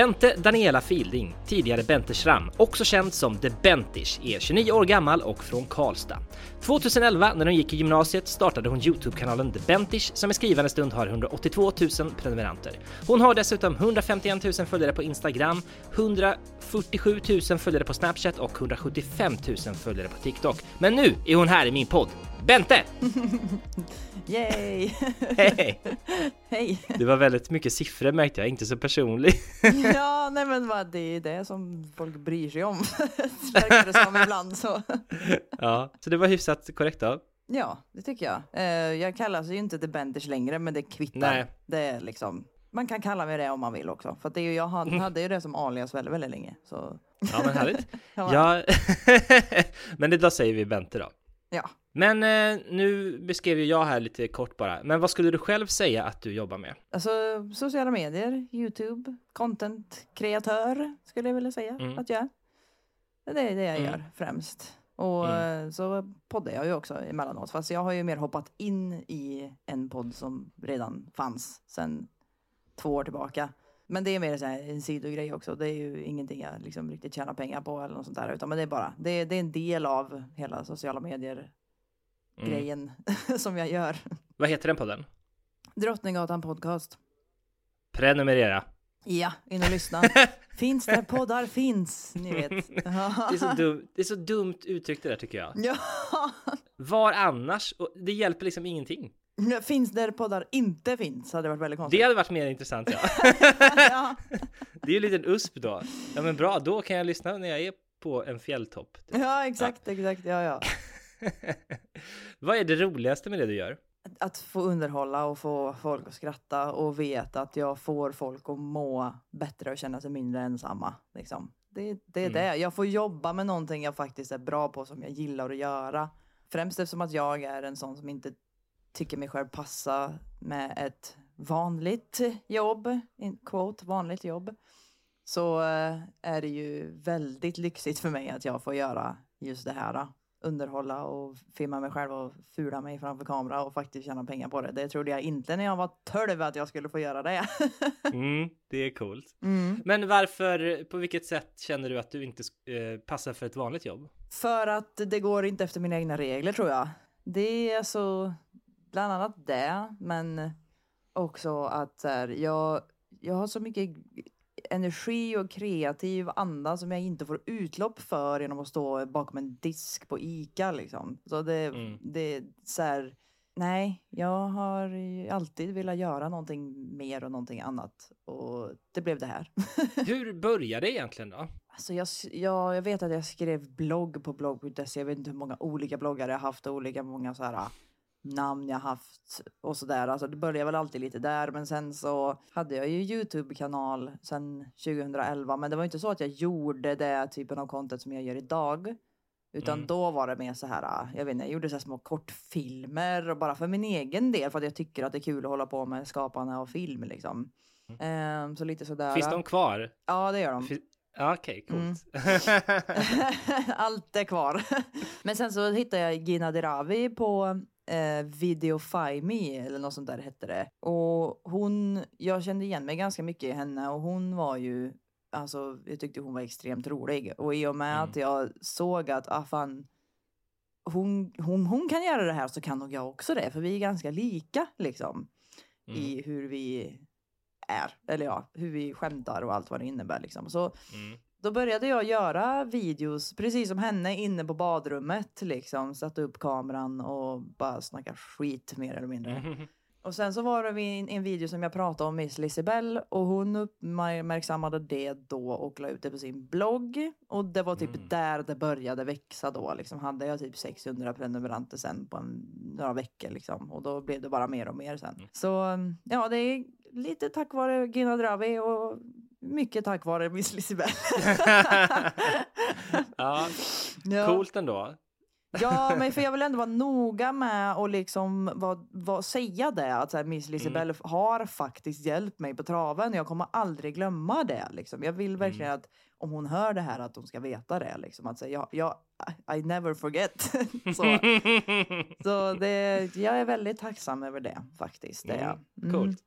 Bente Daniela Fielding, tidigare Bente Schramm, också känd som The Bentish, är 29 år gammal och från Karlstad. 2011, när hon gick i gymnasiet, startade hon Youtube-kanalen The Bentish som i skrivande stund har 182 000 prenumeranter. Hon har dessutom 151 000 följare på Instagram, 147 000 följare på Snapchat och 175 000 följare på TikTok. Men nu är hon här i min podd. Bente! Yay! Hej! Hej! Det var väldigt mycket siffror märkte jag, inte så personlig. Ja, nej men vad, det är det som folk bryr sig om. Verkar det som ibland så. Ja, så det var hyfsat korrekt då. Ja, det tycker jag. Eh, jag kallas ju inte The Benders längre, men det kvittar. Nej. Det är liksom, man kan kalla mig det om man vill också. För det är ju, jag hade, hade ju det som alias väldigt, väldigt länge. Så Ja, men härligt. Ja. ja, men idag säger vi Bente då. Ja. Men eh, nu beskrev ju jag här lite kort bara. Men vad skulle du själv säga att du jobbar med? Alltså sociala medier, Youtube, content-kreatör skulle jag vilja säga Mm. att jag är. Det är det jag Mm. gör främst. Och Mm. eh, så poddar jag ju också emellanåt. Fast jag har ju mer hoppat in i en podd som redan fanns sedan två år tillbaka. Men det är mer så här en sidogrej också. Det är ju ingenting jag liksom riktigt tjänar pengar på eller något sånt där. Utan men det är bara, det är, det är en del av hela sociala medier Mm. som jag gör. Vad heter den podden? Drottninggatan podcast. Prenumerera. Ja, in och lyssna. finns där poddar finns, ni vet. Det är så, dum, det är så dumt uttryckt det där tycker jag. ja, Var annars? Och det hjälper liksom ingenting. Finns där poddar inte finns, hade varit väldigt konstigt. Det hade varit mer intressant ja. ja. Det är ju en liten USP då. Ja men bra, då kan jag lyssna när jag är på en fjälltopp. ja, exakt, exakt, ja, ja. Vad är det roligaste med det du gör? Att få underhålla och få folk att skratta och veta att jag får folk att må bättre och känna sig mindre ensamma. Liksom. Det, det är Mm. det. Jag får jobba med någonting jag faktiskt är bra på som jag gillar att göra. Främst eftersom att jag är en sån som inte tycker mig själv passa med ett vanligt jobb, in quote, vanligt jobb. Så eh, är det ju väldigt lyxigt för mig att jag får göra just det här. Underhålla och filma mig själv och fula mig framför kamera och faktiskt tjäna pengar på det. Det trodde jag inte när jag var 12 att jag skulle få göra det. Mm, det är coolt. Mm. Men varför, på vilket sätt känner du att du inte eh, passar för ett vanligt jobb? För att det går inte efter mina egna regler tror jag. Det är alltså bland annat det, men också att så här, jag, jag har så mycket energi och kreativ anda som jag inte får utlopp för genom att stå bakom en disk på ICA liksom. Så det, Mm. det så här, nej, jag har alltid velat göra någonting mer och någonting annat och det blev det här. Hur började det egentligen då? Alltså jag, jag, jag vet att jag skrev blogg på blogg.se. Jag vet inte hur många olika bloggar jag haft och olika många så här namn jag haft och sådär. Alltså det började väl alltid lite där. Men sen så hade jag ju Youtube-kanal sen 2011. Men det var inte så att jag gjorde det typen av content som jag gör idag. Utan Mm. då var det mer så här, ah, jag vet inte, jag gjorde så små kortfilmer och bara för min egen del för att jag tycker att det är kul att hålla på med skapande av film liksom. Ehm, så lite sådär. Finns de kvar? Ja, det gör de. Fin- Ja, Okej, coolt. Allt är kvar. Men sen så hittade jag Gina Dirawi på eh, Videofy eller något sånt där hette det. Och hon, jag kände igen mig ganska mycket i henne och hon var ju, alltså jag tyckte hon var extremt rolig. Och i och med Mm. att jag såg att, ah fan, hon, hon, hon kan göra det här så kan nog jag också det. För vi är ganska lika liksom Mm. i hur vi är. Eller ja, hur vi skämtar och allt vad det innebär liksom. Så Mm. Då började jag göra videos, precis som henne, inne på badrummet. Liksom. Satte upp kameran och bara snacka skit mer eller mindre. Mm. Och sen så var det en, en video som jag pratade om Miss Lisibell och hon uppmärksammade det då och la ut det på sin blogg. Och det var typ Mm. där det började växa då. Liksom hade jag typ 600 prenumeranter sen på en, några veckor liksom. Och då blev det bara mer och mer sen. Mm. Så ja, det är lite tack vare Gina Dravi och mycket tack vare Miss Lisibell. ja, ja. coolt ändå. Ja, men för jag vill ändå vara noga med att liksom vad, vad, säga det. Att så här, Miss Lisibell har faktiskt hjälpt mig på traven. Jag kommer aldrig glömma det. Liksom. Jag vill verkligen att om hon hör det här att hon ska veta det. Liksom. Att säga, jag, jag, I never forget. så så det, jag är väldigt tacksam över det faktiskt. Det. Mm. Coolt.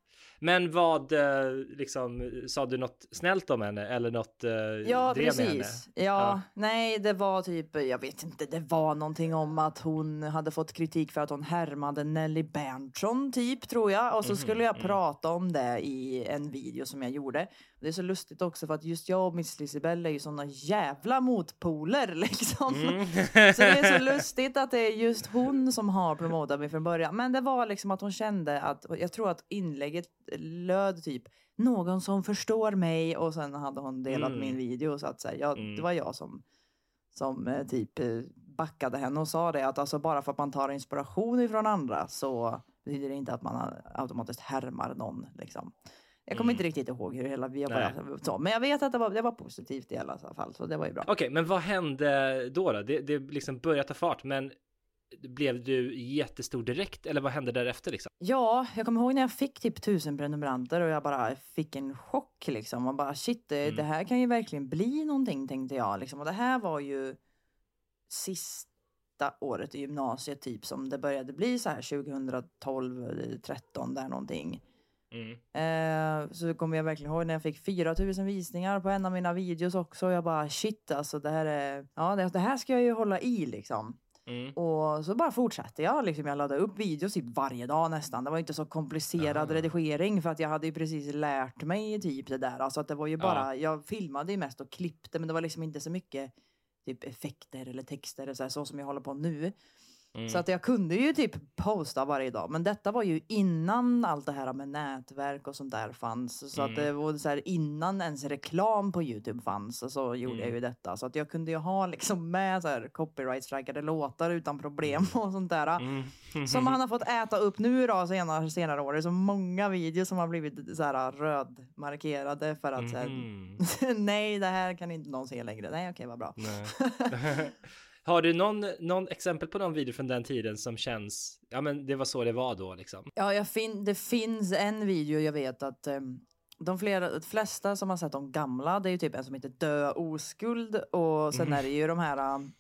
Men vad, eh, liksom, sa du något snällt om henne eller något eh, Ja, drev med henne? precis. Ja, Ja. nej, det var typ, jag vet inte, det var någonting om att hon hade fått kritik för att hon härmade Nelly Berntsson, typ, tror jag. Och så skulle jag prata om det i en video som jag gjorde. Det är så lustigt också för att just jag och Miss Lisibell är ju såna jävla motpoler liksom. Så det är så lustigt att det är just hon som har promotat mig från början. Men det var liksom att hon kände att, jag tror att inlägget löd typ någon som förstår mig och sen hade hon delat Mm. min video så att säga. Jag, Mm. Det var jag som, som eh, typ eh, backade henne och sa det att alltså bara för att man tar inspiration ifrån andra så betyder det inte att man automatiskt härmar någon liksom. Jag kommer inte riktigt ihåg hur hela vi Mm. Bara så, men jag vet att det var, det var positivt i alla fall så det var ju bra. Okej, men vad hände då? då? Det, det liksom började ta fart, men blev du jättestor direkt eller vad hände därefter liksom? Ja, jag kommer ihåg när jag fick typ tusen prenumeranter och jag bara fick en chock liksom. Och bara shit, det, Mm. det här kan ju verkligen bli någonting tänkte jag liksom. Och det här var ju sista året i gymnasiet typ som det började bli så här 2012, 13 där någonting. Mm. Eh, så kommer jag verkligen ihåg när jag fick 4000 visningar på en av mina videos också. Jag bara shit alltså det här är, ja det, det här ska jag ju hålla i liksom. Mm. Och så bara fortsatte jag. Liksom, jag laddade upp videos typ varje dag nästan. Det var inte så komplicerad Ah. redigering för att jag hade ju precis lärt mig typ det där. Alltså att det var ju bara, jag filmade ju mest och klippte men det var liksom inte så mycket typ effekter eller texter eller så, här, så som jag håller på nu. Mm. Så att jag kunde ju typ posta varje dag. Men detta var ju innan allt det här med nätverk och sånt där fanns. Så att Mm. det var så här innan ens reklam på Youtube fanns. Så gjorde jag Mm. ju detta. Så att jag kunde ju ha liksom med så här copyright-strikade låtar utan problem och sånt där. Mm. Som han har fått äta upp nu då senare, senare år. Det är så många videos som har blivit så här rödmarkerade för att så här, nej det här kan inte någon se längre. Nej okej vad bra. Har du någon, någon exempel på någon video från den tiden som känns, ja men det var så det var då liksom? Ja, jag fin det finns en video jag vet att um, de flera, flesta som har sett de gamla, det är ju typ en som heter Dö oskuld och sen är det ju de här um,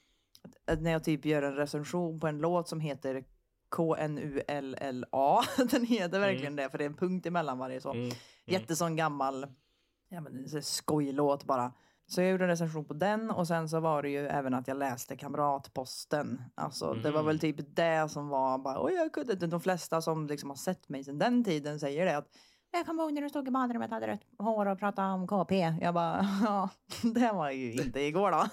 när jag typ gör en recension på en låt som heter KNULLA. Den heter verkligen det för det är en punkt emellan varje så. Mm. Jättesån gammal ja, men, skojlåt bara. Så jag gjorde en recension på den och sen så var det ju även att jag läste Kamratposten. Alltså det var väl typ det som var bara, oj jag kunde inte. De flesta som liksom har sett mig sedan den tiden säger det att jag kommer ihåg när du stod i badrummet hade rött hår och pratade om KP. Jag bara, ja, det var ju inte igår då.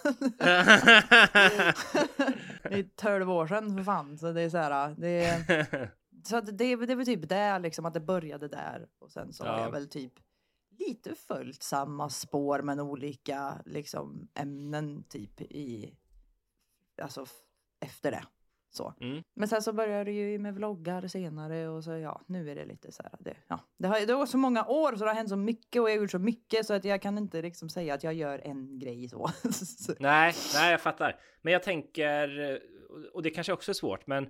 det är 12 år sedan för fan. Så det är så här, det är, så det, det var typ det, liksom att det började där. Och sen så har Ja. jag väl typ lite följt samma spår men olika liksom ämnen typ i, alltså efter det. Så. Mm. Men sen så började det ju med vloggar senare och så ja, nu är det lite så här. Det, ja. det, har, det har så många år så det har hänt så mycket och jag har gjort så mycket så att jag kan inte liksom säga att jag gör en grej så. Så- Nej, nej, jag fattar. Men jag tänker, och det kanske också är svårt, men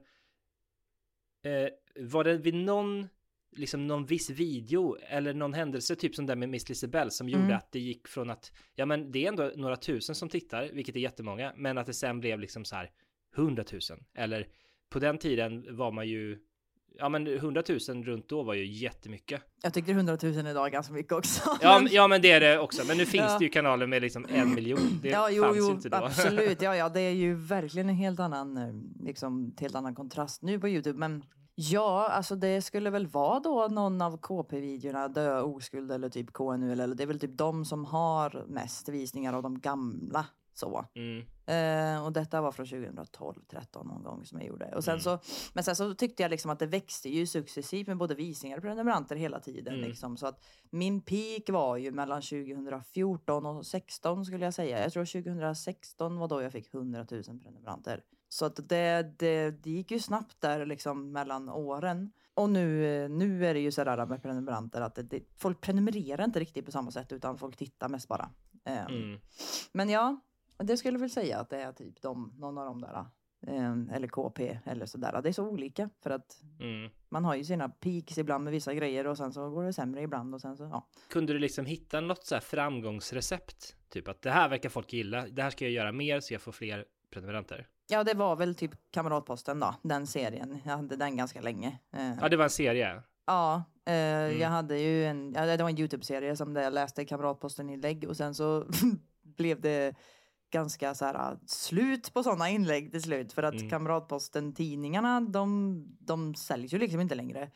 eh, var det vid någon, liksom någon viss video eller någon händelse, typ som den med Miss Lisabelle, som gjorde Mm. att det gick från att, ja men det är ändå några tusen som tittar, vilket är jättemånga, men att det sen blev liksom så här hundratusen. Eller på den tiden var man ju, ja men hundratusen runt då var ju jättemycket. Jag 100 000 idag är ganska mycket också. Ja, Men- ja men det är det också, men nu finns Ja. det ju kanaler med liksom en miljon. Det ja, jo, fanns ju jo, inte då. absolut. Ja, ja, det är ju verkligen en helt annan, eh, liksom, helt annan kontrast nu på Youtube. Men ja, alltså det skulle väl vara då någon av KP-videorna, Dö oskuld eller typ KNU, eller det är väl typ de som har mest visningar av de gamla Så. Mm. Eh, och detta var från 2012, 13 någon gång som jag gjorde. Och sen Mm. så, men sen så tyckte jag liksom att det växte ju successivt med både visningar och prenumeranter hela tiden. Mm. Liksom. Så att min peak var ju mellan 2014 och 16 skulle jag säga. Jag tror 2016 var då jag fick 100 000 prenumeranter. Så att det, det, det gick ju snabbt där liksom mellan åren. Och nu, nu är det ju sådär med prenumeranter att det, det, folk prenumererar inte riktigt på samma sätt utan folk tittar mest bara. Ehm, Mm. men ja, det skulle jag väl säga att det är typ de, någon av dem där. eh, Eller KP eller sådär. Det är så olika för att Mm. man har ju sina peaks ibland med vissa grejer och sen så går det sämre ibland och sen så ja. Kunde du liksom hitta något så här framgångsrecept? Typ att det här verkar folk gilla. Det här ska jag göra mer så jag får fler prenumeranter. Ja, det var väl typ Kamratposten då, den serien. Jag hade den ganska länge. Eh, Ja, det var en serie. Ja, eh, jag hade ju en, ja, det var en Youtube-serie som där jag läste Kamratposten-inlägg och sen så blev det ganska så här slut på sådana inlägg till slut för att Mm. Kamratposten-tidningarna de, de säljs ju liksom inte längre.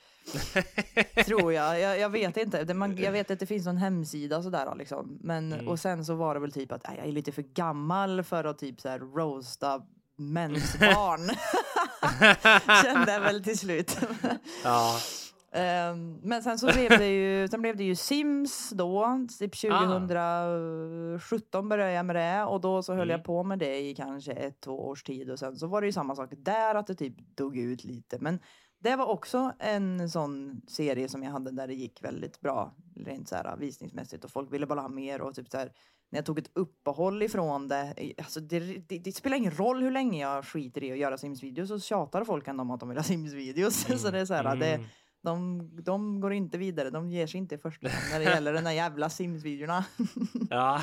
Tror jag. jag. Jag vet inte. Det, man, jag vet att det finns någon hemsida sådär liksom. Men, Mm. och sen så var det väl typ att äh, jag är lite för gammal för att typ så här roasta mensbarn. Kände jag väl till slut. Ja. Ehm, men sen så blev det ju, sen blev det ju Sims då, typ 2017 började jag med det och då så höll Mm. jag på med det i kanske ett, två års tid och sen så var det ju samma sak där att det typ dog ut lite. Men det var också en sån serie som jag hade där det gick väldigt bra rent så här visningsmässigt och folk ville bara ha mer och typ så här när jag tog ett uppehåll ifrån det, alltså det, det, det spelar ingen roll hur länge jag skiter i att göra Sims-videos så tjatar folk ändå om att de vill ha Sims-videos. så det är så här, det, Mm. de, de går inte vidare, de ger sig inte först när det gäller den här jävla Sims-videorna. Ja.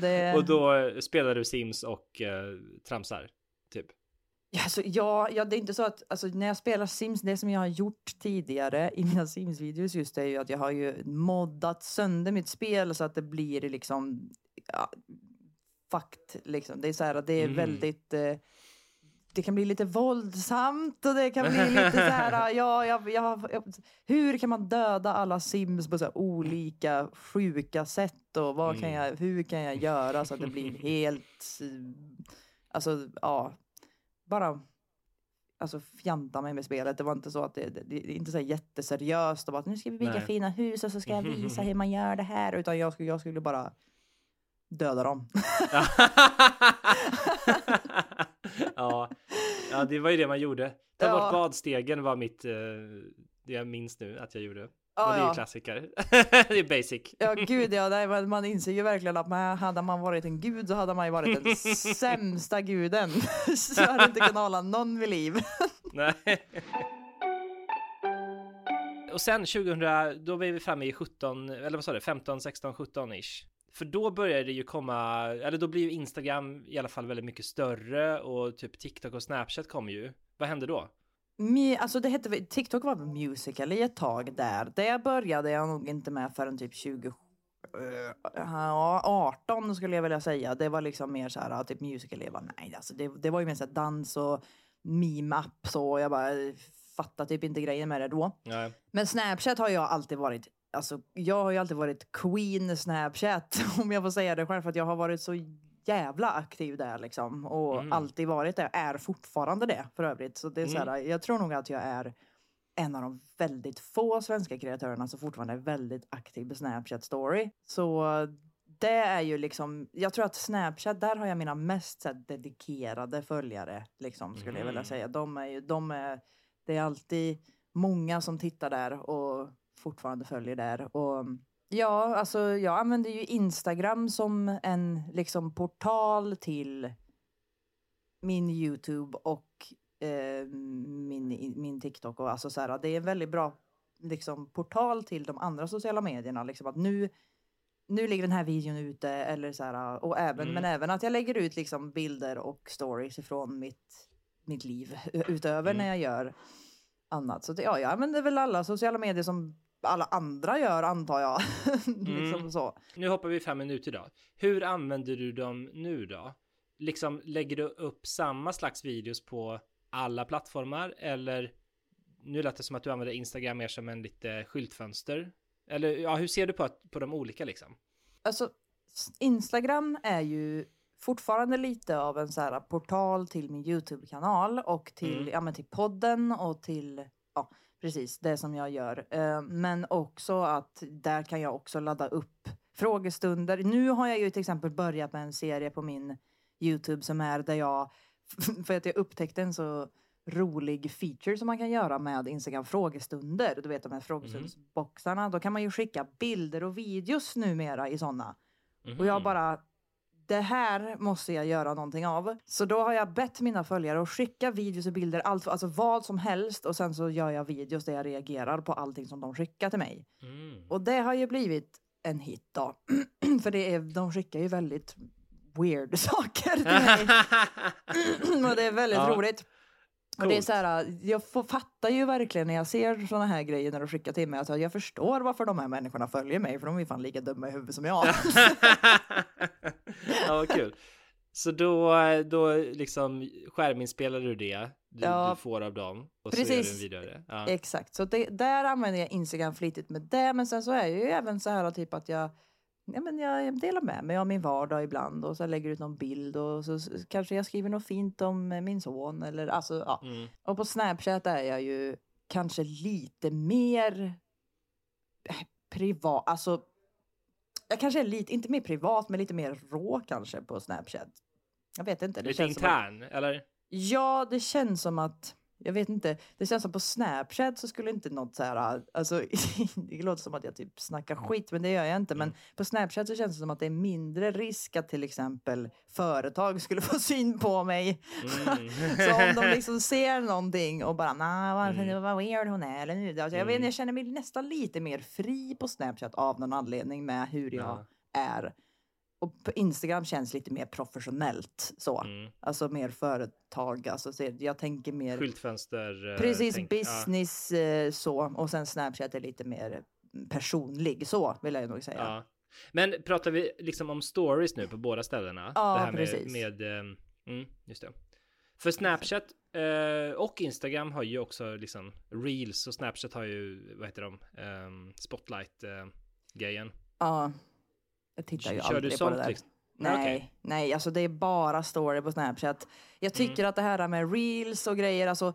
Det, och då spelar du Sims och eh, tramsar? Typ? Ja, alltså, ja, ja, det är inte så att alltså, när jag spelar Sims, det som jag har gjort tidigare i mina Sims-videos just är ju att jag har ju moddat sönder mitt spel så att det blir liksom ja, fakt liksom. Det är så här att det är Mm. väldigt eh, det kan bli lite våldsamt och det kan bli lite så här, ja, jag, jag, jag, hur kan man döda alla sims på så här olika sjuka sätt och vad kan Mm. jag, hur kan jag göra så att det blir helt, eh, alltså ja, bara alltså fjanta mig med spelet. Det var inte så att det, det, det är inte så jätteseriöst och bara nu ska vi bygga Nej. fina hus och så ska jag visa hur man gör det här utan jag skulle, jag skulle bara döda dem. ja. ja, det var ju det man gjorde. Ta Ja. bort badstegen var mitt, eh, det jag minns nu att jag gjorde. Ja, och det är ju ja. klassiker. det är basic. Ja gud ja, nej, man inser ju verkligen att man, hade man varit en gud så hade man ju varit den sämsta guden. så hade inte kunnat hålla någon vid liv. Nej. Och sen 2000, då var vi framme i 17, eller vad sa du, 15, 16, 17 ish. För då började det ju komma, eller då blir ju Instagram i alla fall väldigt mycket större och typ TikTok och Snapchat kom ju. Vad hände då? Alltså det hette, TikTok var musical i ett tag där. Det började jag nog inte med förrän typ 20, eh, ja, 18 skulle jag vilja säga. Det var liksom mer så här, typ musical. Jag bara, nej, alltså det, det var ju mer så här dans och meme-app så. Jag bara fattade typ inte grejen med det då. Ja, Men Snapchat har jag alltid varit, alltså jag har ju alltid varit queen Snapchat om jag får säga det själv för att jag har varit så jävla aktiv där liksom och Mm. alltid varit det, är fortfarande det för övrigt. Så det är så Mm. här, jag tror nog att jag är en av de väldigt få svenska kreatörerna som fortfarande är väldigt aktiv på Snapchat story. Så det är ju liksom, jag tror att Snapchat, där har jag mina mest så här, dedikerade följare liksom skulle jag vilja Mm. säga. De är ju, de är, det är alltid många som tittar där och fortfarande följer där. Och ja, alltså jag använder ju Instagram som en liksom portal till min Youtube och eh, min, min TikTok. Och alltså så här, det är en väldigt bra liksom, portal till de andra sociala medierna. Liksom att nu, nu ligger den här videon ute. Eller så här, och även, Mm. Men även att jag lägger ut liksom, bilder och stories ifrån mitt, mitt liv utöver Mm. när jag gör annat. Så det, ja, jag använder väl alla sociala medier som alla andra gör antar jag. liksom Mm. så. Nu hoppar vi fem minuter då. Hur använder du dem nu då? Liksom lägger du upp samma slags videos på alla plattformar eller nu lät det som att du använder Instagram mer som en lite skyltfönster. Eller ja, hur ser du på, på de olika liksom? Alltså, Instagram är ju fortfarande lite av en så här portal till min Youtube-kanal och till, Mm. ja, men till podden och till ja, precis det som jag gör. Eh, men också att där kan jag också ladda upp frågestunder. Nu har jag ju till exempel börjat med en serie på min Youtube som är där jag, för att jag upptäckte en så rolig feature som man kan göra med Instagram frågestunder. Du vet de här frågestundsboxarna. Då kan man ju skicka bilder och videos numera i sådana. Och jag bara, det här måste jag göra någonting av. Så då har jag bett mina följare att skicka videos och bilder, allt, alltså vad som helst. Och sen så gör jag videos där jag reagerar på allting som de skickar till mig. Mm. Och det har ju blivit en hit då. För det är, de skickar ju väldigt weird saker till mig. och det är väldigt Ja. roligt. Och det är så här, jag får, fattar ju verkligen när jag ser såna här grejer när de skickar till mig. Alltså, jag förstår varför de här människorna följer mig, för de är fan lika dumma i huvudet som jag. ja, vad kul. Så då, då liksom skärminspelar du det du, Ja. du får av dem och så gör Precis. du en video av det. Ja. Exakt, så det, där använder jag Instagram flitigt med det. Men sen så är jag ju även så här typ att jag, ja, men jag delar med mig av min vardag ibland och så lägger ut någon bild och så kanske jag skriver något fint om min son eller alltså ja. Mm. Och på Snapchat är jag ju kanske lite mer eh, privat, alltså jag kanske är lite, inte mer privat men lite mer rå kanske på Snapchat. Jag vet inte. Det Lite känns som att- intern, eller? Ja, det känns som att jag vet inte. Det känns som på Snapchat så skulle inte något så här, alltså det låter som att jag typ snackar skit, men det gör jag inte. Men på Snapchat så känns det som att det är mindre risk att till exempel företag skulle få syn på mig. Mm. så om de liksom ser någonting och bara, nah, vad, vad weird hon är eller nu. Alltså, jag, vet, inte, jag känner mig nästan lite mer fri på Snapchat av någon anledning med hur jag Ja. är. Och på Instagram känns lite mer professionellt så. Mm. Alltså mer företag, alltså så jag tänker mer Skyltfönster. eh, precis tänk- ja. business eh, så och sen Snapchat är lite mer personlig så vill jag nog säga. Ja. Men pratar vi liksom om stories nu på båda ställena? Ja, det här precis. Med, med, ehm, mm, just det. För Snapchat eh, och Instagram har ju också liksom Reels och Snapchat har ju, vad heter de, um, Spotlight-grejen. Ja. Jag tittar ju Kör du aldrig på sånt det där. liksom? Nej, Okej. nej, alltså det är bara story på Snapchat. Jag tycker Mm. att det här med reels och grejer, alltså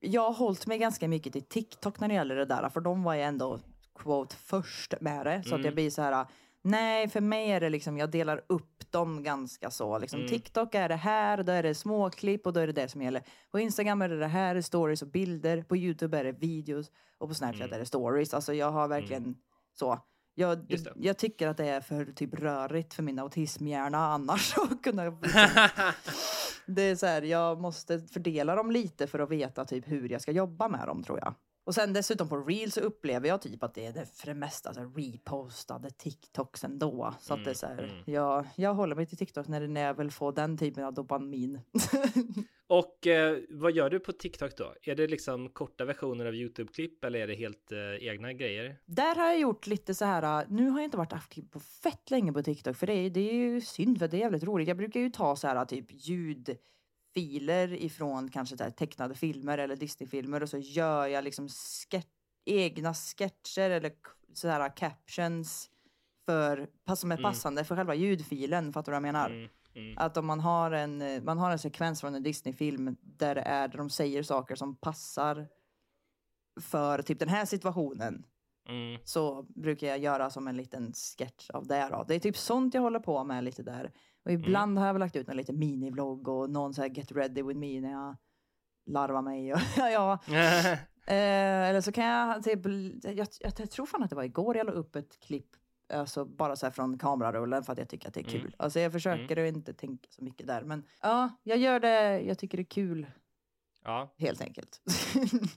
jag har hållit mig ganska mycket till TikTok när det gäller det där, för de var ju ändå quote först med det, så att Mm. jag blir så här. Nej, för mig är det liksom, jag delar upp dem ganska så. Liksom, Mm. TikTok är det här, då är det småklipp och då är det det som gäller. På Instagram är det det här, stories och bilder. På YouTube är det videos och på Snapchat Mm. är det stories. Alltså jag har verkligen så. Jag, jag tycker att det är för typ rörigt för min autismhjärna annars att kunna liksom, Det är så här, jag måste fördela dem lite för att veta typ hur jag ska jobba med dem tror jag. Och sen dessutom på Reels så upplever jag typ att det är det för det mesta så här, repostade TikToks ändå. Så att det är så här, mm. jag, jag håller mig till TikTok när, när jag vill få den typen av dopamin. Och eh, vad gör du på TikTok då? Är det liksom korta versioner av YouTube-klipp eller är det helt eh, egna grejer? Där har jag gjort lite så här, äh, nu har jag inte varit aktiv på fett länge på TikTok för det är, det är ju synd för det är jävligt roligt. Jag brukar ju ta så här typ ljudfiler ifrån kanske här tecknade filmer eller Disney-filmer och så gör jag liksom ske- egna sketcher eller k- så här captions för, som är passande för själva ljudfilen, fattar du vad jag menar? Mm, mm, Att om man har en, man har en sekvens från en Disney-film där det är, där de säger saker som passar för typ den här situationen mm. så brukar jag göra som en liten sketch av det. Då. Det är typ sånt jag håller på med lite där. Och ibland har jag väl lagt ut en liten minivlogg och någon så här get ready with me när jag larvar mig. Och, ja, eh, eller så kan jag typ, jag, jag, jag tror fan att det var igår jag la upp ett klipp Alltså bara så här från kamerarullen för att jag tycker att det är kul. Mm. Alltså jag försöker att inte tänka så mycket där. Men ja, jag gör det, jag tycker det är kul ja. helt enkelt.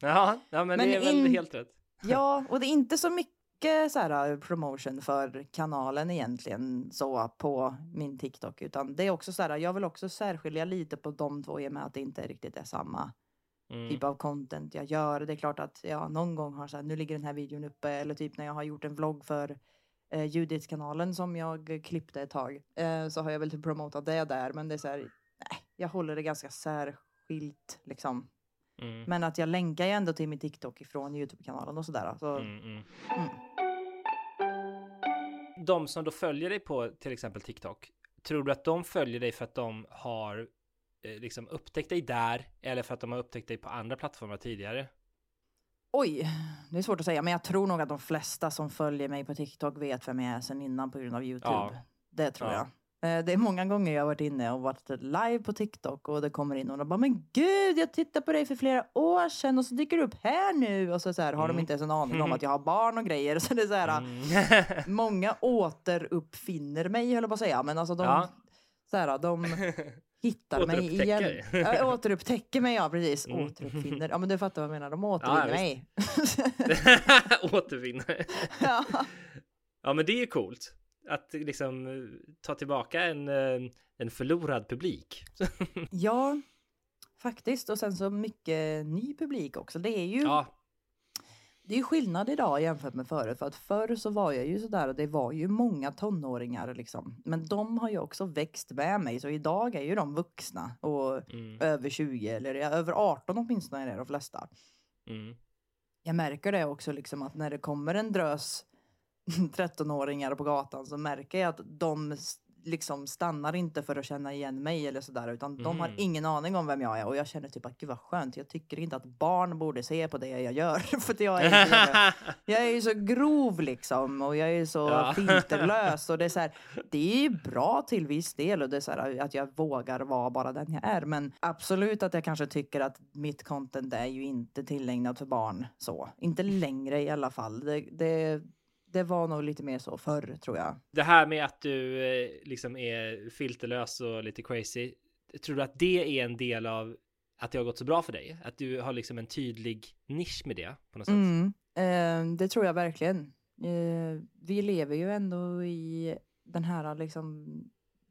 Ja, ja, men, Men det är väl in- helt rätt. Ja, och det är inte så mycket så här uh, promotion för kanalen egentligen så på min TikTok, utan det är också så här, jag vill också särskilja lite på de två i och med att det inte riktigt är samma Mm. typ av content jag gör. Det är klart att jag någon gång har så här, nu ligger den här videon uppe, eller typ när jag har gjort en vlogg för eh, Judits-kanalen som jag klippte ett tag, eh, så har jag väl typ promotat det där, men det är så här, nej, jag håller det ganska särskilt liksom. Mm. Men att jag länkar ju ändå till min TikTok ifrån Youtube-kanalen och sådär. Så, Mm, mm. Mm. De som då följer dig på till exempel TikTok, tror du att de följer dig för att de har eh, liksom upptäckt dig där eller för att de har upptäckt dig på andra plattformar tidigare? Oj, det är svårt att säga, men jag tror nog att de flesta som följer mig på TikTok vet vem jag är sen innan på grund av Youtube. Ja. Det tror Ja. jag. Eh, Det är många gånger jag har varit inne och varit live på TikTok och det kommer in och de bara men gud jag tittade på dig för flera år sedan och så dyker du upp här nu och så, så här, har de Mm. inte ens en aning om att jag har barn och grejer så det är så här Mm. många återuppfinner mig höll jag på att säga men alltså de Ja. så här, de hittar mig igen. Ja, återupptäcker mig ja precis. Mm. Återuppfinner. Ja men du fattar vad jag menar. De återvinner visst. mig. Återvinner. ja. Ja, men det är ju coolt att liksom eh, ta tillbaka en, eh, en förlorad publik. Ja, faktiskt. Och sen så mycket ny publik också. Det är ju Ja, det är ju skillnad idag jämfört med förut. För att förr så var jag ju sådär och det var ju många tonåringar liksom. Men de har ju också växt med mig. Så idag är ju de vuxna och mm, över 20 eller över 18 åtminstone är det de flesta. mm, Jag märker det också liksom att när det kommer en drös 13-åringar på gatan så märker jag att de liksom stannar inte för att känna igen mig eller sådär utan de har Mm. ingen aning om vem jag är och jag känner typ att gud vad skönt. Jag tycker inte att barn borde se på det jag gör för att jag är, jävla- jag är ju så grov liksom och jag är så Ja. filterlös och det är så här, det är ju bra till viss del och det är så här att jag vågar vara bara den jag är men absolut att jag kanske tycker att mitt content är ju inte tillägnat för barn så. Inte längre i alla fall. Det, det, det var nog lite mer så förr tror jag. Det här med att du eh, liksom är filterlös och lite crazy. Tror du att det är en del av att det har gått så bra för dig? Att du har liksom en tydlig nisch med det på något sätt? Mm, eh, det tror jag verkligen. Eh, vi lever ju ändå i den här liksom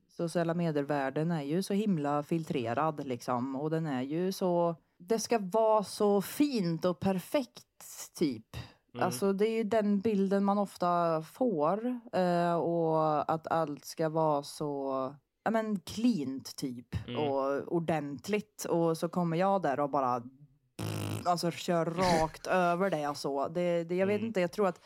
sociala medier-världen är ju så himla filtrerad liksom och den är ju så det ska vara så fint och perfekt typ. Mm. Alltså det är ju den bilden man ofta får eh, och att allt ska vara så ja men cleant typ Mm. och ordentligt och så kommer jag där och bara alltså kör rakt över det och så. Det, det, jag vet Mm. inte, jag tror att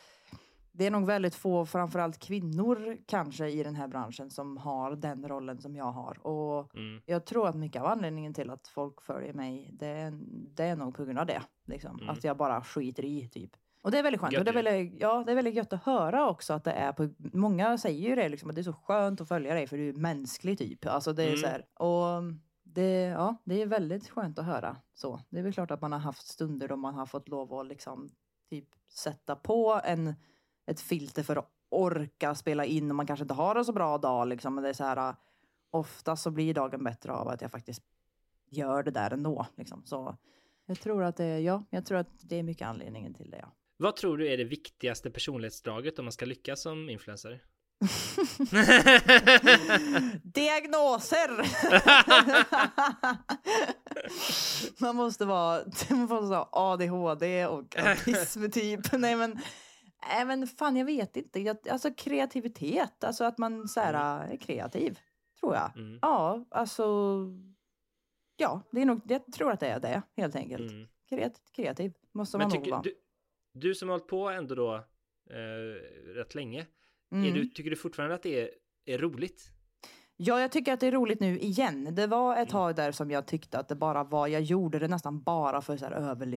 det är nog väldigt få, framförallt kvinnor kanske i den här branschen som har den rollen som jag har. Och Mm. jag tror att mycket av anledningen till att folk följer mig, det är, det är nog på grund av det. Liksom. Mm. Att jag bara skiter i typ. Och det är väldigt skönt. Gött och det, är väldigt, ja, det är väldigt gött att höra också att det är på, många säger ju det liksom, att det är så skönt att följa dig för du är mänsklig typ. Alltså det är Mm. så här, och det, ja, det är väldigt skönt att höra så. Det är väl klart att man har haft stunder då man har fått lov att liksom typ sätta på en, ett filter för att orka spela in och man kanske inte har en så bra dag liksom. Men det är så här, ofta så blir dagen bättre av att jag faktiskt gör det där ändå. Liksom. Så jag tror att det, ja, jag tror att det är mycket anledningen till det. Ja. Vad tror du är det viktigaste personlighetsdraget om man ska lyckas som influencer? Diagnoser! man måste vara, man måste ha ADHD och autism typ. Nej men, nej men fan jag vet inte. Jag, alltså kreativitet, alltså att man så här, är kreativ. Tror jag. Mm. Ja, alltså. Ja, det är nog, jag tror att det är det helt enkelt. Mm. Kreat, kreativ måste man nog vara. du, du som har hållit på ändå då eh, rätt länge. Mm. Du, tycker du fortfarande att det är, är roligt? Ja, jag tycker att det är roligt nu igen. Det var Mm. ett tag där som jag tyckte att det bara var, jag gjorde det nästan bara för så här överlevnad.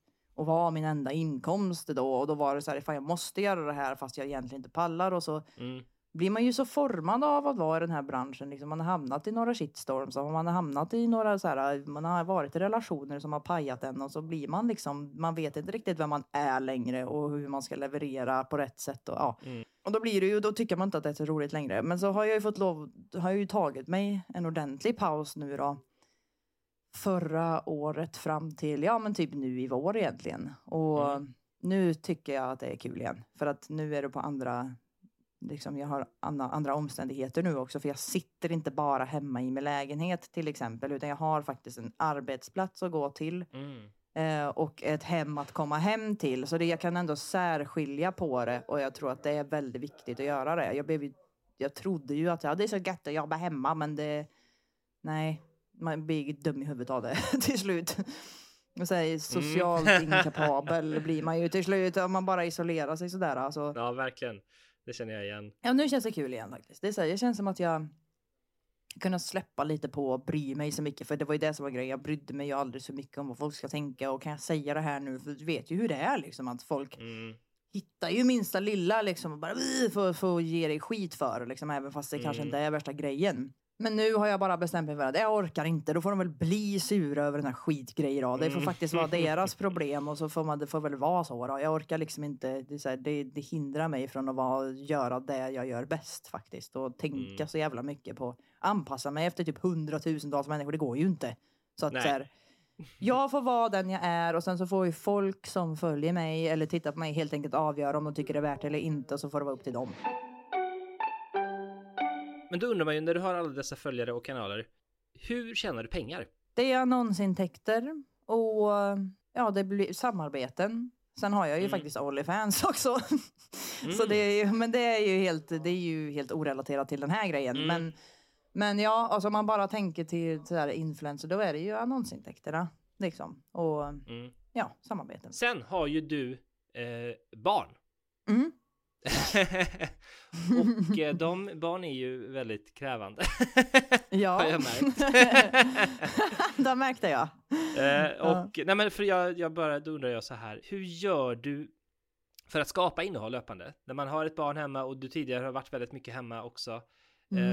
och var min enda inkomst då. Och då var det så här, fan jag måste göra det här fast jag egentligen inte pallar. Och så Mm. blir man ju så formad av att vara i den här branschen. Liksom man har hamnat i några shitstorms och man har hamnat i några så här, man har varit i relationer som har pajat en och så blir man liksom, man vet inte riktigt vem man är längre och hur man ska leverera på rätt sätt och ja. Mm. Och då blir det ju, då tycker man inte att det är så roligt längre. Men så har jag ju fått lov, har jag ju tagit mig en ordentlig paus nu då. Förra året fram till, ja men typ nu i vår egentligen. Och Mm. nu tycker jag att det är kul igen. För att nu är det på andra, liksom jag har andra, andra omständigheter nu också. För jag sitter inte bara hemma i min lägenhet till exempel. Utan jag har faktiskt en arbetsplats att gå till. Mm. Eh, och ett hem att komma hem till. Så det, jag kan ändå särskilja på det och jag tror att det är väldigt viktigt att göra det. Jag, blev, jag trodde ju att ja, det är så gött att jobba hemma men det... Nej, man blir dum i huvudet av det till slut. Och så här, socialt inkapabel blir man ju till slut om man bara isolerar sig sådär. Alltså. Ja, verkligen. Det känner jag igen. Ja, nu känns det kul igen faktiskt. Det, är så här, det känns som att jag kunna släppa lite på och bry mig så mycket. För det var ju det som var grejen. Jag brydde mig ju aldrig så mycket om vad folk ska tänka. Och kan jag säga det här nu? För du vet ju hur det är liksom. Att folk Mm. hittar ju minsta lilla liksom. Och bara "Ih", får, får ge dig skit för. Liksom, även fast det kanske Mm. inte är värsta grejen. Men nu har jag bara bestämt mig för att jag orkar inte. Då får de väl bli sura över den här skitgrejen. då. Det får Mm. faktiskt vara deras problem. Och så får man, det får väl vara så. Då. Jag orkar liksom inte. Det, här, det, det hindrar mig från att vara, göra det jag gör bäst faktiskt. Och tänka Mm. så jävla mycket på. Anpassa mig efter typ hundratusentals människor. Det går ju inte. Så att Nej. så här, jag får vara den jag är och sen så får ju folk som följer mig eller tittar på mig helt enkelt avgöra om de tycker det är värt det eller inte och så får det vara upp till dem. Men då undrar man ju när du har alla dessa följare och kanaler. Hur tjänar du pengar? Det är annonsintäkter och ja, det blir samarbeten. Sen har jag ju Mm. faktiskt Onlyfans också. så det är ju, men det är ju helt, det är ju helt orelaterat till den här grejen. Mm. Men, men ja, alltså om man bara tänker till så här influencer, då är det ju annonsintäkterna liksom. Och Mm. ja, samarbeten. Sen har ju du eh, barn. Och eh, de barn är ju väldigt krävande. Ja, Har jag märkt. det märkte jag. Eh, och nej men för jag, jag bara, då undrar jag så här, hur gör du för att skapa innehåll löpande? När man har ett barn hemma och du tidigare har varit väldigt mycket hemma också. Eh,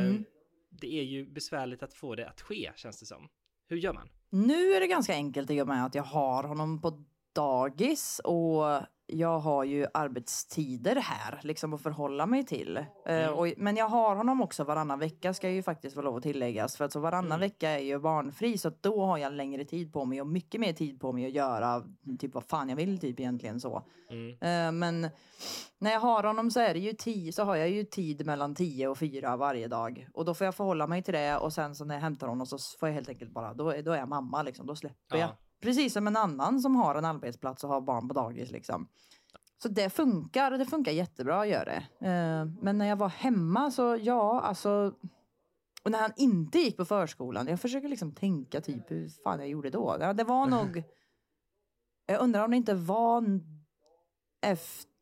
Mm. det är ju besvärligt att få det att ske känns det som. Hur gör man? Nu är det ganska enkelt i och med att jag har honom på dagis och jag har ju arbetstider här liksom att förhålla mig till. Eh, Mm. och, men jag har honom också varannan vecka ska ju faktiskt få lov att tilläggas. För att så varannan Mm. vecka är ju barnfri så då har jag längre tid på mig och mycket mer tid på mig att göra typ vad fan jag vill typ egentligen så. Mm. Eh, men när jag har honom så är det ju tio, så har jag ju tid mellan 10 och 4 varje dag. Och då får jag förhålla mig till det och sen så när jag hämtar honom så får jag helt enkelt bara, då, är- då är jag mamma liksom, då släpper Ja. jag. Precis som en annan som har en arbetsplats och har barn på dagis liksom. Så det funkar, det funkar jättebra gör det. Eh, men när jag var hemma så ja, alltså. Och när han inte gick på förskolan, jag försöker liksom tänka typ hur fan jag gjorde då. Det var nog. Jag undrar om det inte var n-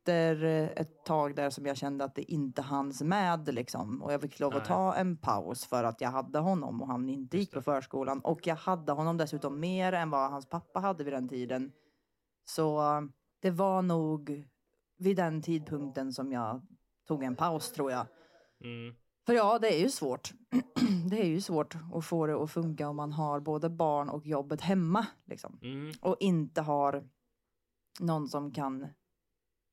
efter eh, ett tag där som jag kände att det inte hanns med liksom. Och jag fick lov att Nej. ta en paus för att jag hade honom och han inte gick på förskolan. Och jag hade honom dessutom mer än vad hans pappa hade vid den tiden. Så eh, det var nog vid den tidpunkten som jag tog en paus tror jag. Mm. För ja, det är ju svårt. det är ju svårt att få det att funka om man har både barn och jobbet hemma. Liksom. Mm. Och inte har någon som kan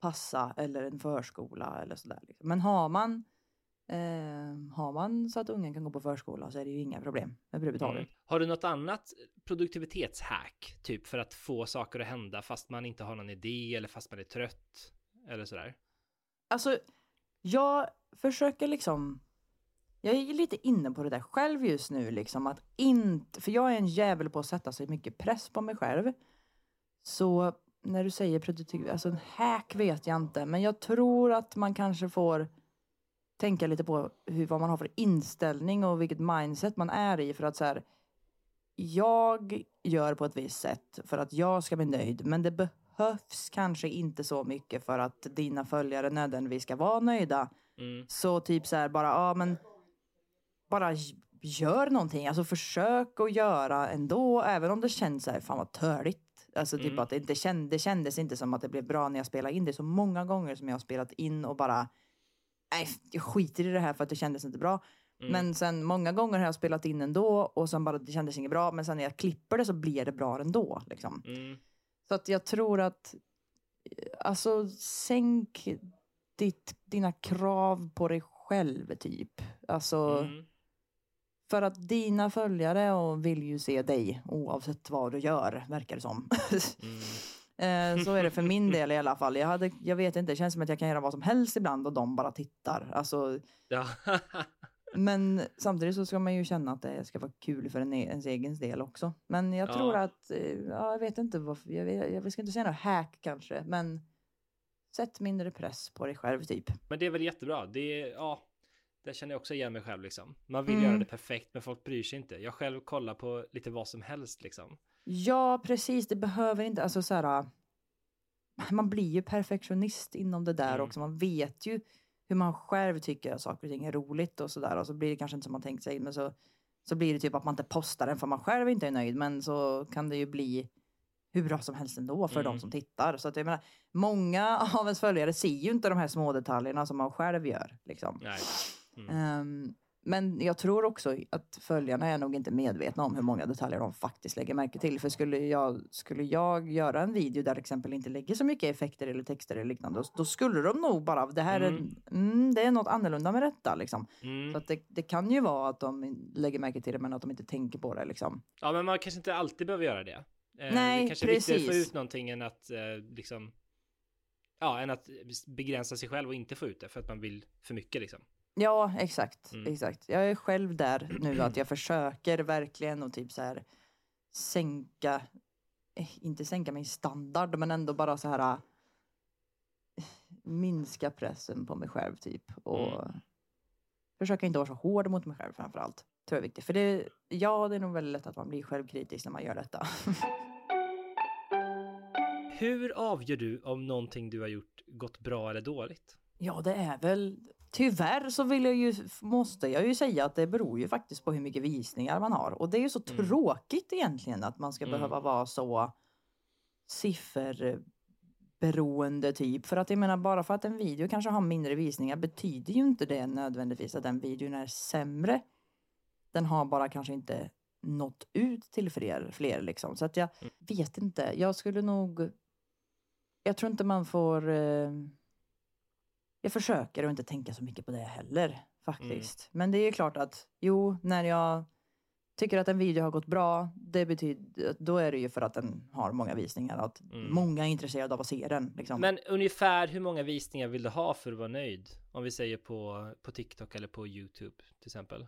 passa eller en förskola eller sådär. Liksom. Men har man, eh, har man så att ungen kan gå på förskola så är det ju inga problem överhuvudtaget. Mm. Har du något annat produktivitetshack, typ för att få saker att hända fast man inte har någon idé eller fast man är trött eller sådär? Alltså, jag försöker liksom... Jag är lite inne på det där själv just nu, liksom att inte... För jag är en jävel på att sätta sig mycket press på mig själv. Så när du säger produktiv... Alltså en hack vet jag inte, men jag tror att man kanske får tänka lite på hur, vad man har för inställning och vilket mindset man är i för att så här, jag gör på ett visst sätt för att jag ska bli nöjd, men det behövs kanske inte så mycket för att dina följare nödvändigtvis ska vara nöjda. Mm. Så typ så här bara, ja men bara gör någonting, alltså försök att göra ändå, även om det känns så här, fan vad törligt Alltså typ Mm. att det inte känd, det kändes inte som att det blev bra när jag spelade in det. Så många gånger som jag har spelat in och bara, nej, jag skiter i det här för att det kändes inte bra. Mm. Men sen många gånger har jag spelat in ändå och sen bara, det kändes inget bra. Men sen när jag klipper det så blir det bra ändå. Liksom. Mm. Så att jag tror att, eh, alltså sänk ditt, dina krav på dig själv typ. Alltså, Mm. För att dina följare och vill ju se dig oavsett vad du gör, verkar det som. Mm. Eh, Så är det för min del i alla fall. Jag, hade, jag vet inte, det känns som att jag kan göra vad som helst ibland och de bara tittar. Alltså, Ja. men samtidigt så ska man ju känna att det ska vara kul för en, e- ens egen del också. Men jag Ja. tror att, eh, ja, jag vet inte varför, jag, vet, jag ska inte säga något hack kanske, men sätt mindre press på dig själv typ. Men det är väl jättebra. Det är, ja, där känner jag också igen mig själv liksom. Man vill Mm. göra det perfekt, men folk bryr sig inte. Jag själv kollar på lite vad som helst liksom. Ja, precis. Det behöver inte, alltså så här. Man blir ju perfektionist inom det där Mm. också. Man vet ju hur man själv tycker att saker och ting är roligt och så där. Och så blir det kanske inte som man tänkt sig. Men så, så blir det typ att man inte postar den för man själv inte är nöjd. Men så kan det ju bli hur bra som helst ändå för Mm. de som tittar. Så att jag menar, många av ens följare ser ju inte de här små detaljerna som man själv gör. Liksom. Nej. Mm. Ehm, men jag tror också att följarna är nog inte medvetna om hur många detaljer de faktiskt lägger märke till. För skulle jag, skulle jag göra en video där till exempel inte lägger så mycket effekter eller texter eller liknande, då, då skulle de nog bara, det här Mm. är, mm, det är något annorlunda med detta liksom. Mm. Så att det, det kan ju vara att de lägger märke till det men att de inte tänker på det liksom. Ja, men man kanske inte alltid behöver göra det. Eh, Nej, det kanske är viktigare att få precis. ut någonting än att eh, liksom Ja, än att begränsa sig själv och inte få ut det för att man vill för mycket liksom. Ja, exakt. Mm. exakt. Jag är själv där nu att jag försöker verkligen och typ så här sänka, eh, inte sänka min standard, men ändå bara så här eh, minska pressen på mig själv typ. Och Mm. försöka inte vara så hård mot mig själv framför allt. Tror jag är viktigt. För det, ja, det är nog väldigt lätt att man blir självkritisk när man gör detta. Hur avgör du om någonting du har gjort gått bra eller dåligt? Ja, det är väl... Tyvärr så vill jag ju, måste jag ju säga att det beror ju faktiskt på hur mycket visningar man har. Och det är ju så Mm. tråkigt egentligen att man ska Mm. behöva vara så sifferberoende typ. För att jag menar, bara för att en video kanske har mindre visningar betyder ju inte det nödvändigtvis att den videon är sämre. Den har bara kanske inte nått ut till fler, fler liksom. Så att jag Mm. vet inte. Jag skulle nog... Jag tror inte man får... Eh, jag försöker att inte tänka så mycket på det heller faktiskt. Men det är ju klart att jo, när jag tycker att en video har gått bra, det betyder, då är det ju för att den har många visningar. Att Mm. många är intresserade av att se den. Liksom. Men ungefär hur många visningar vill du ha för att vara nöjd? Om vi säger på, på TikTok eller på YouTube till exempel.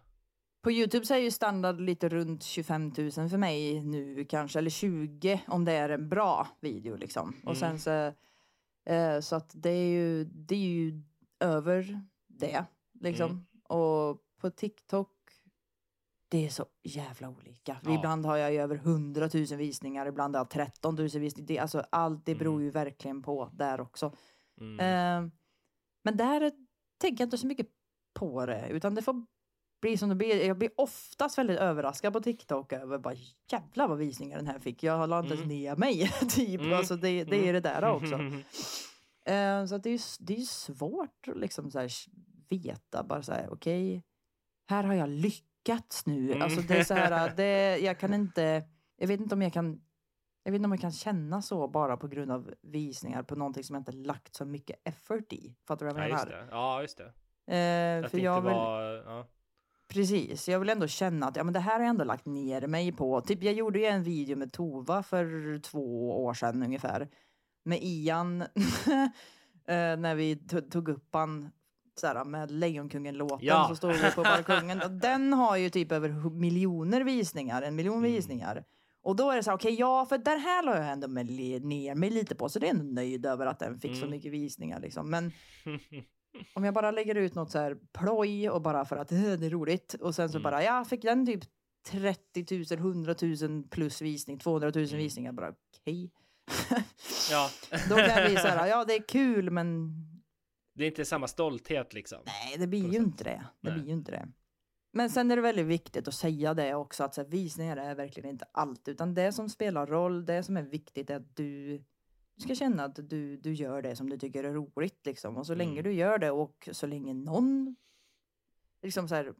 På Youtube så är ju standard lite runt 25 000 för mig nu kanske, eller 20 om det är en bra video liksom. Och sen så, eh, så att det är ju, det är ju över det liksom. Mm. Och på TikTok, det är så jävla olika. Ja. Ibland har jag ju över 100 000 visningar, ibland har jag 13 000 visningar. Det, alltså allt det beror Mm. ju verkligen på där också. Mm. Eh, men där tänker jag inte så mycket på det, utan det får bli som det blir. Jag blir oftast väldigt överraskad på TikTok över bara jävlar vad visningar den här fick. Jag la inte ens ner mig, typ. Mm. Alltså det, det är det där också. Eh, så att det är det är svårt att liksom så här veta, bara så här, okej, här har jag lyckats nu. Mm. Alltså det är så här, det, jag kan inte, jag vet inte om jag kan jag vet inte om jag kan känna så bara på grund av visningar på någonting som jag inte lagt så mycket effort i. Fattar du vad ja, jag just menar? det. Ja, just det. Att för jag vill, var... Ja. Precis, jag vill ändå känna att ja, men det här har jag ändå lagt ner mig på. Typ jag gjorde ju en video med Tova för två år sedan ungefär. Med Ian, eh, när vi to- tog upp han såhär, med Lejonkungen-låten Ja. så stod vi på balkongen. Och Den har ju typ över miljoner visningar, en miljon Mm. visningar. Och då är det så här, okej ja, för den här la jag ändå med, ner mig lite på, så det är ändå nöjd över att den fick så Mm. mycket visningar liksom. Men om jag bara lägger ut något så här ploj och bara för att "Eh, det är roligt och sen så Mm. bara, ja, fick den typ 30 000, 100 000 plus visning, 200 000 Mm. visningar, bara okej. ja. Då kan jag bli så här, ja det är kul men Det är inte samma stolthet liksom. nej det blir ju inte det. Det Nej. blir ju inte det. Men sen är det väldigt viktigt att säga det också att så här, visningar är verkligen inte allt utan det som spelar roll, det som är viktigt är att du, du ska känna att du, du gör det som du tycker är roligt liksom och så länge Mm. du gör det och så länge någon liksom så här,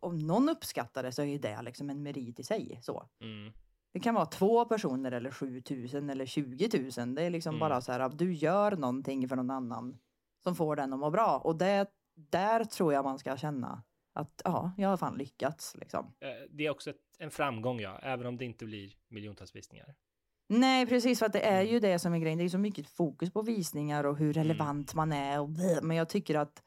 om någon uppskattar det så är det liksom en merit i sig så. Mm. Det kan vara två personer eller 7000 eller 20 000. Det är liksom Mm. bara så här att du gör någonting för någon annan som får den att må bra. Och det, där tror jag man ska känna att ja, jag har fan lyckats liksom. Eh, Det är också ett, en framgång, ja, även om det inte blir miljontals visningar. Nej, precis för att det är Mm. ju det som är grejen. Det är så mycket fokus på visningar och hur relevant man är. Och men jag tycker att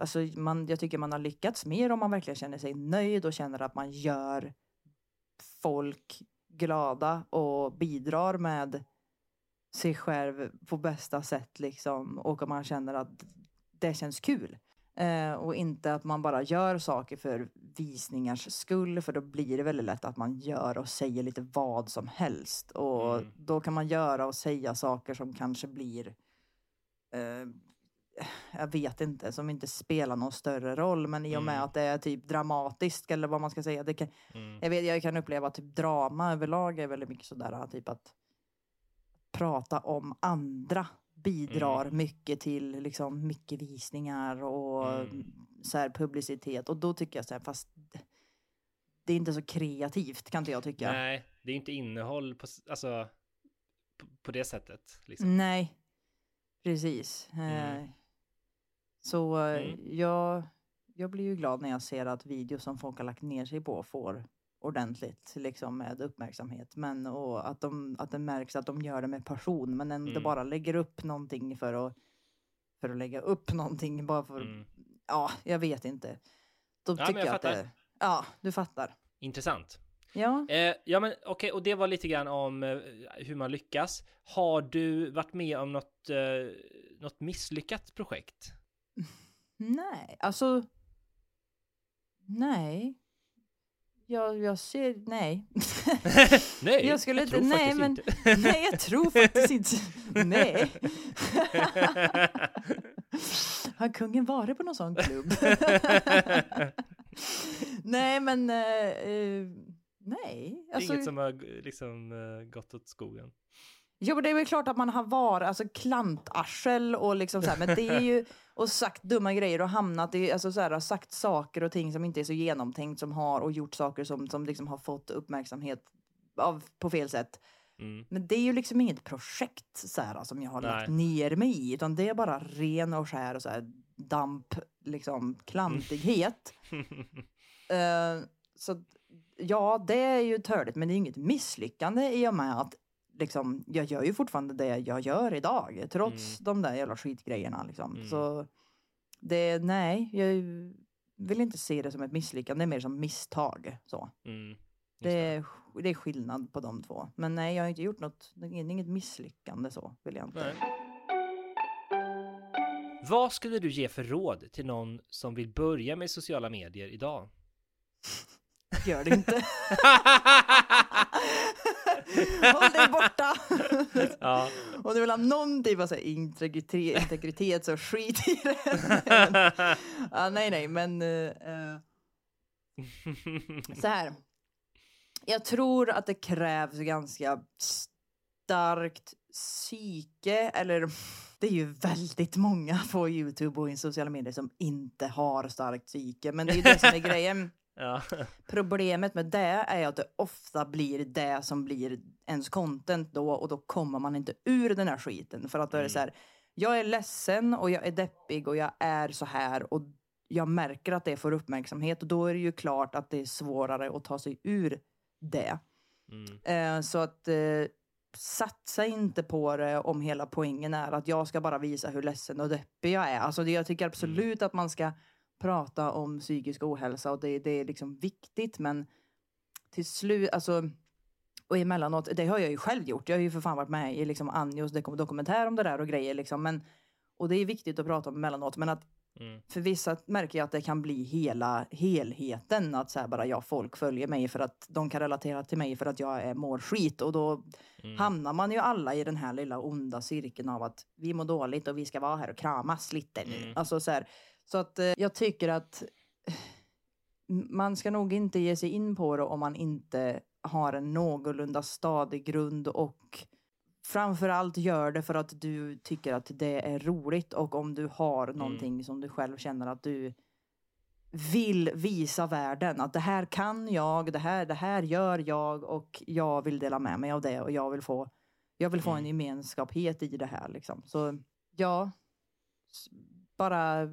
Alltså man, jag tycker man har lyckats mer om man verkligen känner sig nöjd och känner att man gör folk glada och bidrar med sig själv på bästa sätt liksom. Och om man känner att det känns kul. Eh, och inte att man bara gör saker för visningars skull för då blir det väldigt lätt att man gör och säger lite vad som helst. Och Mm. då kan man göra och säga saker som kanske blir eh, jag vet inte, som inte spelar någon större roll. Men i och med Mm. att det är typ dramatiskt eller vad man ska säga. Det kan, Mm. jag, vet, jag kan uppleva typ drama överlag är väldigt mycket sådär typ att prata om andra bidrar Mm. mycket till liksom mycket visningar och Mm. så här publicitet och då tycker jag så här fast det är inte så kreativt kan inte jag tycka. Nej, det är inte innehåll på, alltså, på, på det sättet. Liksom. Nej, precis. Mm. Eh, Så eh, Mm. jag, jag blir ju glad när jag ser att videos som folk har lagt ner sig på får ordentligt liksom med uppmärksamhet. Men och att, de, att det märks att de gör det med passion men inte Mm. bara lägger upp någonting för att, för att lägga upp någonting bara för, Mm. ja, jag vet inte. Då men tycker jag jag att det, ja, du fattar. Intressant. Ja. Eh, ja, men okej, och det var lite grann om eh, hur man lyckas. Har du varit med om något, eh, något misslyckat projekt? Nej, alltså. Nej. Jag, jag ser, nej. Nej, jag skulle jag tror inte, nej men, inte. nej jag tror faktiskt inte, nej. Har kungen varit på någon sån klubb? nej men, eh, eh, nej. Alltså, inget som har g- liksom eh, gått åt skogen. Jo, men det är väl klart att man har varit alltså klantarsel och liksom så här, men det är ju och sagt dumma grejer och hamnat i, alltså så här, har sagt saker och ting som inte är så genomtänkt som har och gjort saker som, som liksom har fått uppmärksamhet av, på fel sätt. Mm. Men det är ju liksom inget projekt så här, som jag har Nej. lagt ner mig i, utan det är bara ren och skär och så här damp, liksom klantighet. Eh, så ja, det är ju törligt, men det är inget misslyckande i och med att liksom, jag gör ju fortfarande det jag gör idag, trots de där jävla skitgrejerna. Liksom. Mm. Så det, nej, jag vill inte se det som ett misslyckande, det är mer som misstag. Så. Mm. Det är, det är skillnad på de två. Men nej, jag har inte gjort något, det är inget misslyckande så, vill jag inte. Nej. Vad skulle du ge för råd till någon som vill börja med sociala medier idag? Gör det inte. Håll dig borta! ja. Om du vill ha någon typ av så här integritet, integritet så skit i det. ja, nej, nej, men eh, så här. Jag tror att det krävs ganska starkt psyke, eller det är ju väldigt många på Youtube och i sociala medier som inte har starkt psyke, men det är ju det som är grejen. Ja. Problemet med det är att det ofta blir det som blir ens content då och då kommer man inte ur den här skiten. För att då är det så här, jag är ledsen och jag är deppig och jag är så här och jag märker att det får uppmärksamhet och då är det ju klart att det är svårare att ta sig ur det. Mm. Eh, så att eh, satsa inte på det om hela poängen är att jag ska bara visa hur ledsen och deppig jag är. Alltså jag tycker absolut att man ska prata om psykisk ohälsa och det, det är liksom viktigt men till slut, alltså och emellanåt, det har jag ju själv gjort. Jag har ju för fan varit med i liksom Anjos dok- dokumentär om det där och grejer liksom. Men, och det är viktigt att prata om emellanåt. Men att Mm. för vissa märker jag att det kan bli hela helheten. Att så bara, ja, folk följer mig för att de kan relatera till mig för att jag är, mår skit. Och då Mm. hamnar man ju alla i den här lilla onda cirkeln av att vi mår dåligt och vi ska vara här och kramas lite nu. Mm. Alltså så här, så att eh, jag tycker att m- man ska nog inte ge sig in på det om man inte har en någorlunda stadig grund och framförallt gör det för att du tycker att det är roligt och om du har någonting som du själv känner att du vill visa världen att det här kan jag, det här, det här gör jag och jag vill dela med mig av det och jag vill få, jag vill få en gemenskaphet i det här liksom. Så ja, bara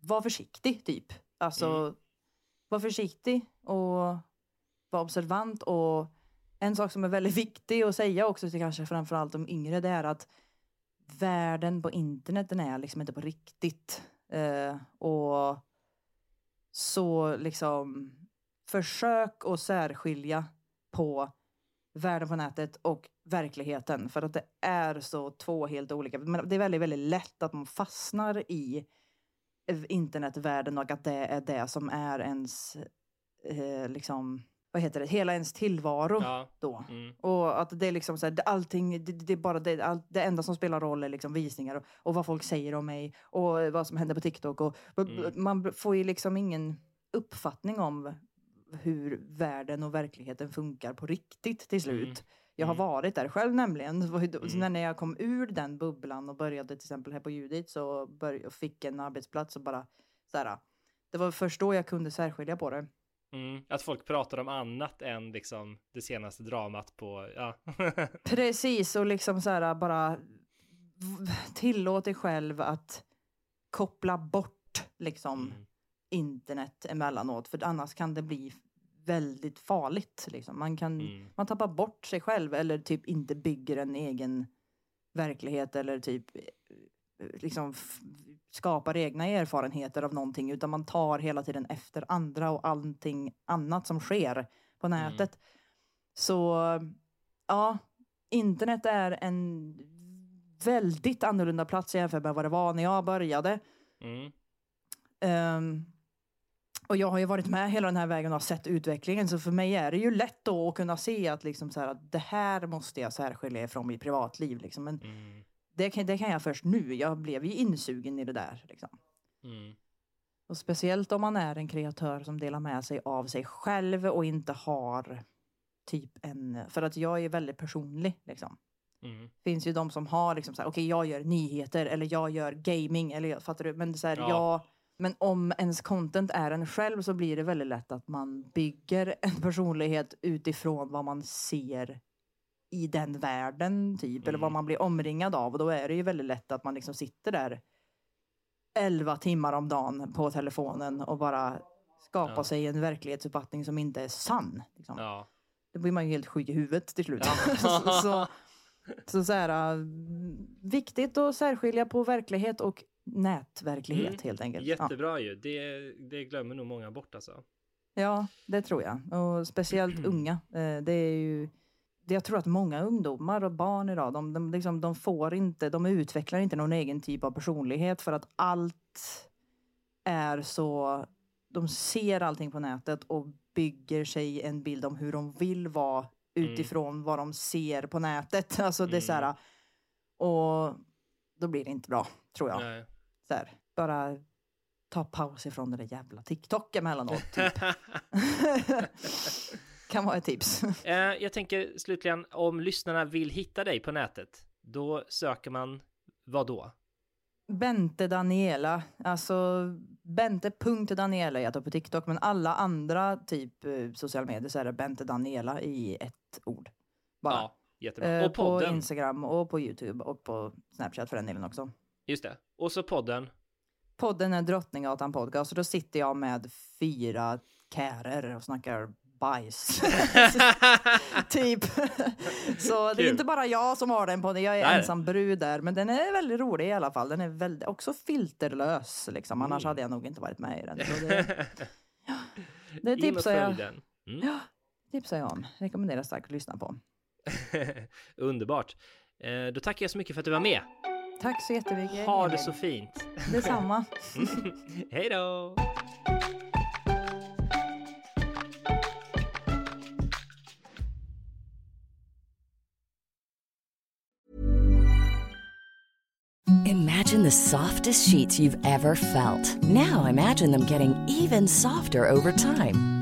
var försiktig typ. Alltså, var försiktig och var observant och en sak som är väldigt viktig att säga också till kanske framförallt de yngre det är att världen på internet den är liksom inte på riktigt. Eh, och så liksom försök att särskilja på världen på nätet och verkligheten för att det är så två helt olika. Men det är väldigt, väldigt lätt att man fastnar i internetvärlden och att det är det som är ens eh, liksom vad heter det, hela ens tillvaro Ja. då. Mm. Och att det är liksom så här, allting, det, det är bara det, allt, det enda som spelar roll är liksom visningar och, och vad folk säger om mig och vad som händer på TikTok och Mm. man får ju liksom ingen uppfattning om hur världen och verkligheten funkar på riktigt till slut. Mm. Jag har Mm. varit där själv nämligen. Mm. När jag kom ur den bubblan och började till exempel här på Judit så bör, och fick en arbetsplats och bara så här, Det var först då jag kunde särskilja på det. Mm. Att folk pratar om annat än liksom det senaste dramat på, ja. Precis, och liksom så här bara tillåt dig själv att koppla bort liksom Mm. internet emellanåt, för annars kan det bli väldigt farligt. Liksom. Man, kan, Mm. man tappar bort sig själv eller typ inte bygger en egen verklighet eller typ eh, liksom skapar egna erfarenheter av någonting utan man tar hela tiden efter andra och allting annat som sker på nätet. Så ja, internet är en väldigt annorlunda plats jämfört med vad det var när jag började. Mm. Ehm, och jag har ju varit med hela den här vägen och har sett utvecklingen. Så för mig är det ju lätt då att kunna se att, liksom så här, att det här måste jag särskilja från mitt privatliv. Liksom. Men Mm. det, kan, det kan jag först nu. Jag blev ju insugen i det där. Liksom. Mm. Och speciellt om man är en kreatör som delar med sig av sig själv och inte har typ en... För att jag är väldigt personlig. Liksom. Mm. finns ju de som har liksom så här, okej jag gör nyheter eller jag gör gaming eller jag- fattar du? Men så här, Ja. ja. Men om ens content är en själv så blir det väldigt lätt att man bygger en personlighet utifrån vad man ser i den världen typ eller vad Mm. man blir omringad av och då är det ju väldigt lätt att man liksom sitter där 11 timmar om dagen på telefonen och bara skapar Ja. sig en verklighetsuppfattning som inte är sann. Liksom. Ja. Då blir man ju helt sjuk i huvudet till slut. Ja. så, så, så, så här, äh, viktigt att särskilja på verklighet och nätverklighet Mm. helt enkelt. Ja. Jättebra ju. Det, det glömmer nog många bort alltså. ja, det tror jag. Och speciellt unga. Eh, Det är ju, jag tror att många ungdomar och barn idag, de, de, liksom, de får inte, de utvecklar inte någon egen typ av personlighet för att allt är så, de ser allting på nätet och bygger sig en bild om hur de vill vara utifrån vad de ser på nätet. Alltså det är så här, och då blir det inte bra, tror jag. Nej. Så här, bara ta paus ifrån det där jävla TikTok emellanåt. Typ. kan vara ett tips. Eh, jag tänker slutligen om lyssnarna vill hitta dig på nätet, då söker man vad då? Bente Daniela, alltså Bente.Daniela heter jag på TikTok, men alla andra typ eh, sociala medier så är det Bente Daniela i ett ord. Bara. Ja, jättebra. Eh, och på podden, Instagram och på Youtube och på Snapchat för den delen också. Just det. Och så podden. Podden är Drottninggatan podcast och då sitter jag med fyra kärer och snackar bajs. typ. Så det är inte bara jag som har den podden, jag är Nej. ensam brud där. Men den är väldigt rolig i alla fall. Den är väldigt, också filterlös liksom. Annars Mm. hade jag nog inte varit med i den. Så det, det In och tipsar jag. Mm. tipsar jag om. Rekommenderar starkt att lyssna på. Underbart. Eh, då tackar jag så mycket för att du var med. Tack så jättemycket. Ha Emil. det så fint. Detsamma. Hej då! Imagine Imagine the softest sheets you've ever felt. Now imagine them getting even softer over time.